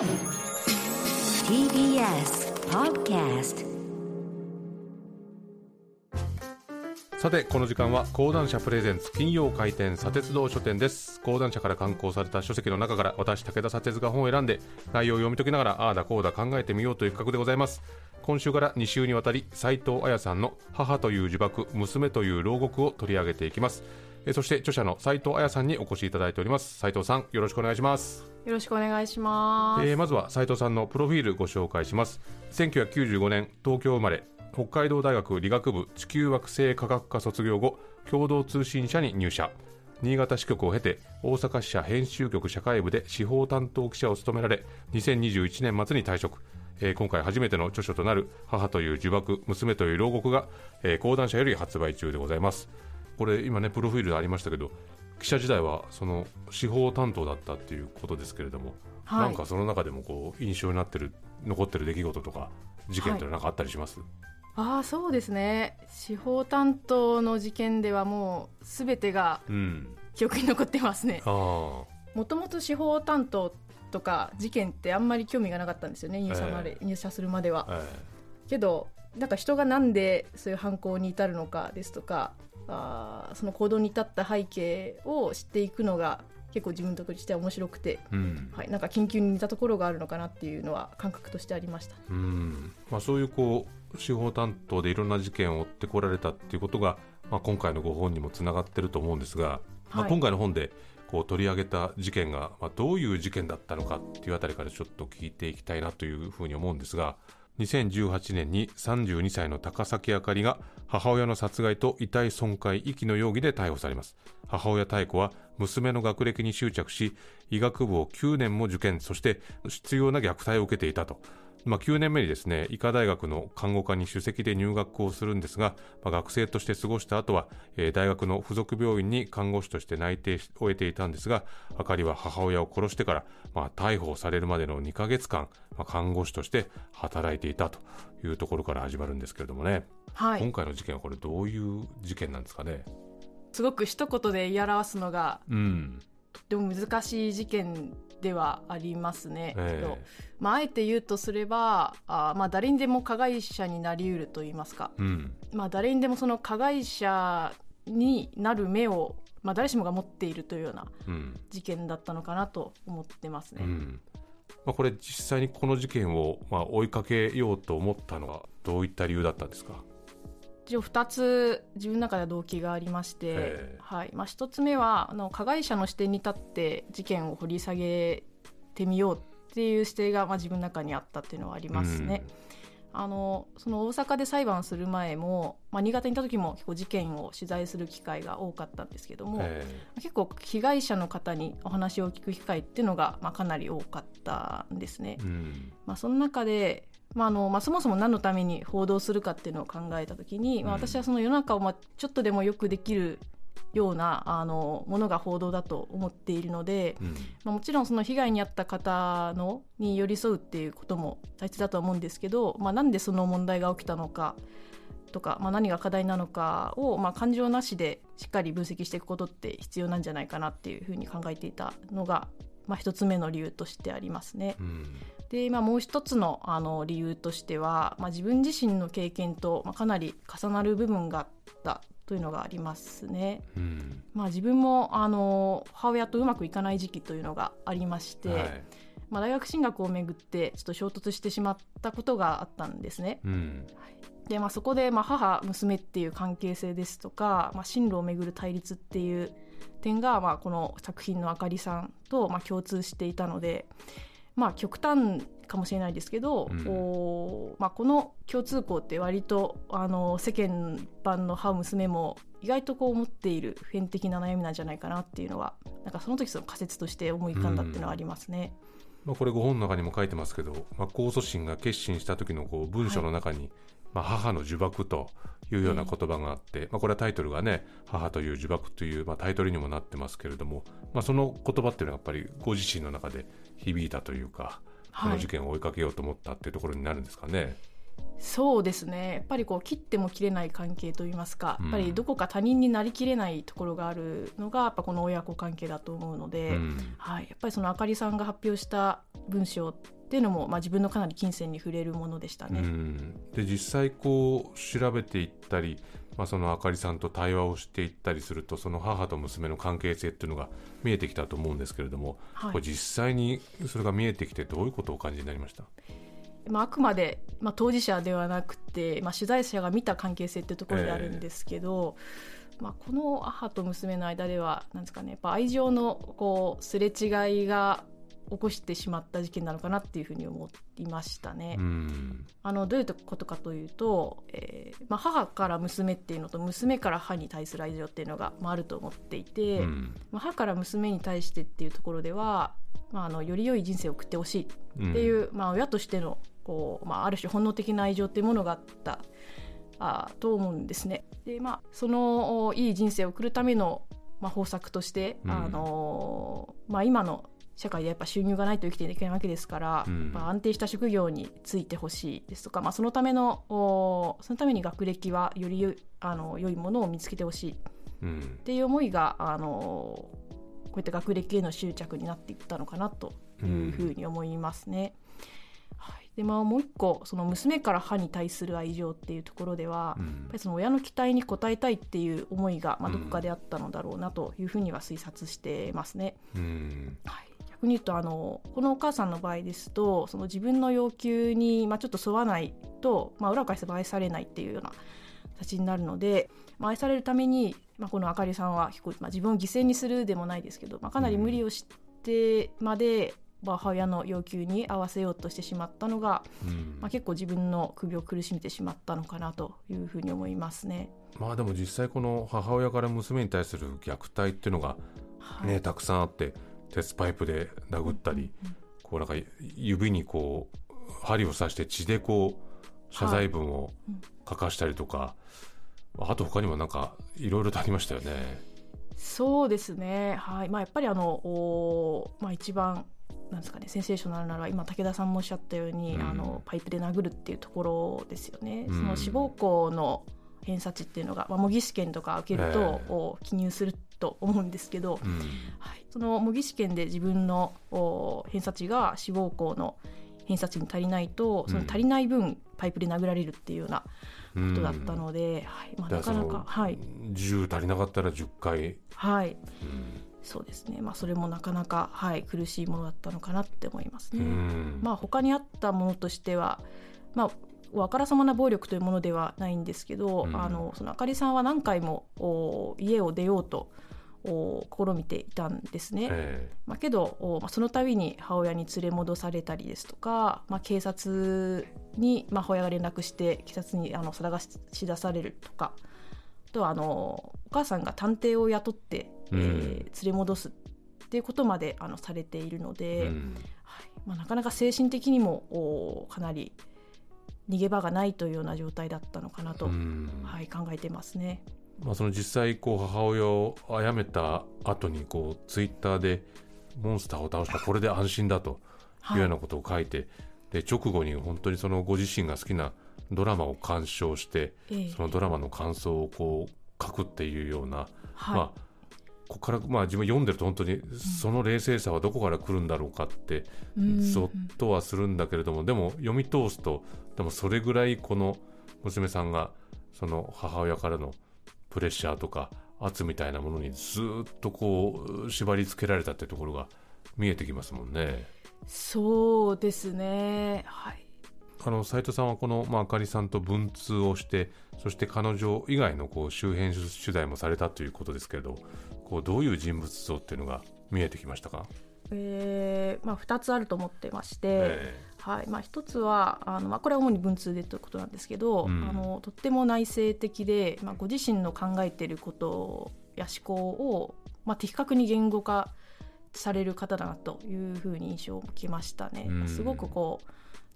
TBS Podcast さてこの時間は講談社プレゼンツ金曜開店砂鉄道書店です。講談社から刊行された書籍の中から私武田砂鉄が本を選んで内容を読み解きながらああだこうだ考えてみようという企画でございます。今週から2週にわたり斉藤彩さんの母という呪縛娘という牢獄を取り上げていきます。えそして著者の斉藤彩さんにお越しいただいております。斉藤さんよろしくお願いします。よろしくお願いします。えーまずは斉藤さんのプロフィールご紹介します。1995年東京生まれ北海道大学理学部地球惑星科学科卒業後共同通信社に入社。新潟支局を経て大阪支社編集局社会部で司法担当記者を務められ2021年末に退職。えー今回初めての著書となる「母という呪縛娘という牢獄が」えー講談社より発売中でございますこれ今ねプロフィールありましたけど記者時代はその司法担当だったっていうことですけれども、はいなんかその中でもこう印象になってる残ってる出来事とか事件っていうのはなんかあったりします、ああ、そうですね。司法担当の事件ではもうすべてがうん記憶に残ってますね。ああもともと司法担当とか事件ってあんまり興味がなかったんですよね。入社まで、入社するまでは。えけど、なんか人がなんでそういう犯行に至るのかですとか、あーその行動に至った背景を知っていくのが結構自分としては面白くて、えうん。はい、なんか緊急に似たところがあるのかなっていうのは感覚としてありました。うん。まあ、そういうこう司法担当でいろんな事件を追ってこられたっていうことが、まあ、今回のご本にもつながってると思うんですが、まあ、はい。今回の本でこう取り上げた事件が、まあ、どういう事件だったのかっていうあたりからちょっと聞いていきたいなというふうに思うんですが2018年に32歳の高崎あかりが母親の殺害と遺体損壊遺棄の容疑で逮捕されます。母親妙子は娘の学歴に執着し医学部を9年も受験そして必要な虐待を受けていたと。まあ、9年目にですね医科大学の看護科に首席で入学をするんですが、まあ、学生として過ごした後は、えー大学の附属病院に看護師として内定し終えていたんですがあかりは母親を殺してから、まあ、逮捕されるまでの2ヶ月間、まあ、看護師として働いていたというところから始まるんですけれどもね、はい今。回の事件はこれどういう事件なんですかね。すごく一言で言い表すのがうんとっても難しい事件ではありますね。ええけどまあ、あえて言うとすればあーまあ誰にでも加害者になりうると言いますか、うんまあ、誰にでもその加害者になる目を、まあ、誰しもが持っているというようなうん事件だったのかなと思ってますね。うんまあ、これ実際にこの事件をまあ追いかけようと思ったのはどういった理由だったんですか？一応2つ自分の中では動機がありまして、ええ。はい。まあ、1つ目はあの加害者の視点に立って事件を掘り下げてみようっていう姿勢が、まあ、自分の中にあったっていうのはありますね。あのその大阪で裁判する前も、まあ、新潟にいた時も結構事件を取材する機会が多かったんですけども、え。結構被害者の方にお話を聞く機会っていうのが、まあ、かなり多かったんですね。えうん。まあ、その中で、まああのまあ、そもそも何のために報道するかっていうのを考えた時に、まあ、うん私はその世の中をまあちょっとでもよくできるようなあのものが報道だと思っているので、うん。まあ、もちろんその被害に遭った方のに寄り添うっていうことも大切だとは思うんですけど、まあ、なんでその問題が起きたのかとか、まあ、何が課題なのかを、まあ、感情なしでしっかり分析していくことって必要なんじゃないかなっていうふうに考えていたのが、まあ、一つ目の理由としてありますね。うんで、まあ、もう一つのあの理由としては、まあ、自分自身の経験と、まあ、かなり重なる部分があったというのがありますね。うんまあ、自分もあの母親とうまくいかない時期というのがありまして、はいまあ、大学進学をめぐってちょっと衝突してしまったことがあったんですね。うんで、まあ、そこで、まあ、母娘っていう関係性ですとか、まあ、進路をめぐる対立っていう点が、まあ、この作品のあかりさんと、まあ、共通していたので、まあ、極端かもしれないですけど、うんおまあ、この共通項って割とあの世間一般の母娘も意外とこう持っている普遍的な悩みなんじゃないかなっていうのはなんかその時その仮説として思い浮かんだっていうのはありますね。まあ、これご本の中にも書いてますけど、まあ、控訴審が決心した時のこう文書の中に、まあ、母の呪縛というような言葉があって、まあ、これはタイトルがね「母という呪縛」という、まあ、タイトルにもなってますけれども、まあ、その言葉っていうのはやっぱりご自身の中で響いたというか、この事件を追いかけようと思ったっていうところになるんですかね。そうですね。やっぱりこう切っても切れない関係といいますか、うん。やっぱりどこか他人になりきれないところがあるのがやっぱこの親子関係だと思うので、うん。はい、やっぱりそのあかりさんが発表した文章っていうのも、まあ、自分のかなり金銭に触れるものでしたね。うん。で実際こう調べていったり、まあ、そのあかりさんと対話をしていったりするとその母と娘の関係性っていうのが見えてきたと思うんですけれども、はい。これ実際にそれが見えてきてどういうことをお感じになりました？まあ、あくまで、まあ、当事者ではなくて、まあ、取材者が見た関係性っていうところであるんですけど、まあ、この母と娘の間ではなんですかねやっぱ愛情のこうすれ違いが起こしてしまった事件なのかなっていうふうに思いましたね。うんあのどういうことかというと、えーまあ、母から娘っていうのと娘から母に対する愛情っていうのが、まあ、あると思っていて、うんまあ、母から娘に対してっていうところでは、まあ、あのより良い人生を送ってほしいっていう、まあ、親としてのこう、まあ、ある種本能的な愛情っていうものがあったあと思うんですね。でまあそのおいい人生を送るための、まあ、方策として、うんあのまあ、今の社会でやっぱ収入がないと生きていけないわけですから、うん。まあ、安定した職業に就いてほしいですとか、まあ、そのためのおそのために学歴はよりあの良いものを見つけてほしい。うん。っていう思いがあのこういった学歴への執着になっていったのかなというふうに思いますね。はい、でまあもう一個その娘から母に対する愛情っていうところでは、うん。やっぱりその親の期待に応えたいっていう思いが、まあ、どこかであったのだろうなというふうには推察してますね。うん。はい、逆に言うとあのこのお母さんの場合ですとその自分の要求に、まあ、ちょっと沿わないと、まあ、裏を返せば愛されないっていうような形になるので、まあ、愛されるために、まあ、このあかりさんは結構、まあ、自分を犠牲にするでもないですけど、まあ、かなり無理をしてまで、まあ母親の要求に合わせようとしてしまったのが、うん。まあ、結構自分の首を苦しめてしまったのかなというふうに思いますね。まあでも実際この母親から娘に対する虐待っていうのがはい。ね、たくさんあって鉄パイプで殴ったり、こうなんか指にこう針を刺して血でこう謝罪文を書かしたりとか、あと他にもなんかいろいろとありましたよね。そうですね、はい。まあ、やっぱりあの、おーまあ、一番なんですかねセンセーショナルなのは今武田さんもおっしゃったように、うん。あのパイプで殴るっていうところですよね。うん。その志望校の偏差値っていうのが、まあ、模擬試験とか受けると、記入すると思うんですけど、うん。はい、その模擬試験で自分のお偏差値が志望校の偏差値に足りないとその足りない分パイプで殴られるっていうようなことだったので、はい。まあ、なかなだかはい、10足りなかったら10回、はい、うん。そうですね、まあ、それもなかなか、はい、苦しいものだったのかなって思いますね。うん。まあ、他にあったものとしては、まあ、おあからさまな暴力というものではないんですけど、うん。あのそのあかりさんは何回もお家を出ようとお試みていたんですね。えまあ、けど、おまあ、その度に母親に連れ戻されたりですとか、まあ、警察に、まあ、母親が連絡して警察にあの探し出されるとかあとはあのお母さんが探偵を雇って、えーうん連れ戻すっていうことまであのされているのえで、うん。はい。まあ、なかなか精神的にもおかなり逃げ場がないというような状態だったのかなと、うん。はい、考えてますね。まあ、その実際こう母親を殺めた後にこうツイッターでモンスターを倒したこれで安心だとい。うようなことを書いて、で直後に本当にそのご自身が好きなドラマを鑑賞してええ。そのドラマの感想をこう書くっていうような、はい。まあここからまあ自分読んでると本当にその冷静さはどこから来るんだろうかってうんゾッとはするんだけれどもでも読み通すとでもそれぐらいこの娘さんがその母親からのプレッシャーとか圧みたいなものにずっとこう縛り付けられたってところが見えてきますもんね。そうですね、はい。あの斉藤さんはこの、まあ、あかりさんと文通をしてそして彼女以外のこう周辺取材もされたということですけれどこうどういう人物像っていうのが見えてきましたか、えーまあ、2つあると思ってまして、えはい。まあ、1つはあの、まあ、これは主に文通でということなんですけど、うん。あのとっても内省的で、まあ、ご自身の考えていることや思考を、まあ、的確に言語化される方だなというふうに印象を受けましたね。うん。すごくこう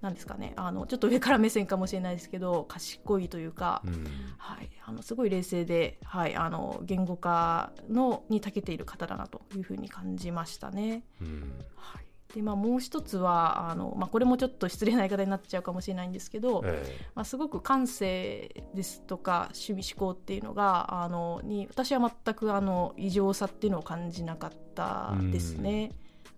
なんですかね。あのちょっと上から目線かもしれないですけど賢いというか、うん。はい、あのすごい冷静で、はい、あの言語化のに長けている方だなというふうに感じましたね。うん。はい、でまあ、もう一つはあの、まあ、これもちょっと失礼な言い方になっちゃうかもしれないんですけど、えまあ、すごく感性ですとか趣味思考っていうのがあのに私は全くあの異常さっていうのを感じなかったですね。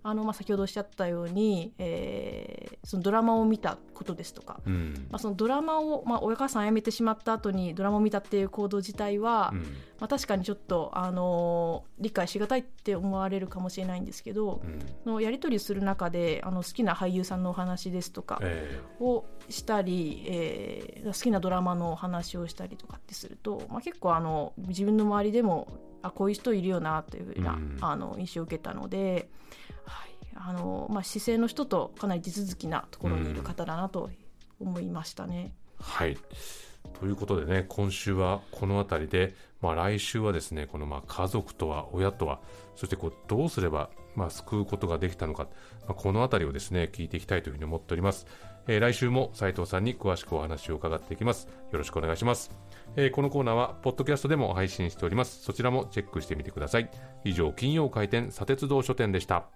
あのまあ、先ほどおっしゃったように、えーそのドラマを見たことですとか、えうん。まあ、そのドラマを、まあ、お母さん辞めてしまった後にドラマを見たっていう行動自体は、うん。まあ、確かにちょっと、あの理解しがたいって思われるかもしれないんですけど、うん。そのやり取りする中であの好きな俳優さんのお話ですとかえをしたり、えー好きなドラマのお話をしたりとかってすると、まあ、結構あの自分の周りでもあこういう人いるよなというふうな、うん。あの印象を受けたので、はいあのまあ、姿勢の人とかなり地続きなところにいる方だなと思いましたね。はい。ということでね、今週はこの辺りで、まあ来週はですね、このまあ家族とは、親とは、そしてこうどうすればまあ救うことができたのか、まあ、この辺りをですね、聞いていきたいというふうに思っております。えー来週も斉藤さんに詳しくお話を伺っていきます。よろしくお願いします。えーこのコーナーは、ポッドキャストでも配信しております。そちらもチェックしてみてください。以上、金曜開店、砂鉄道書店でした。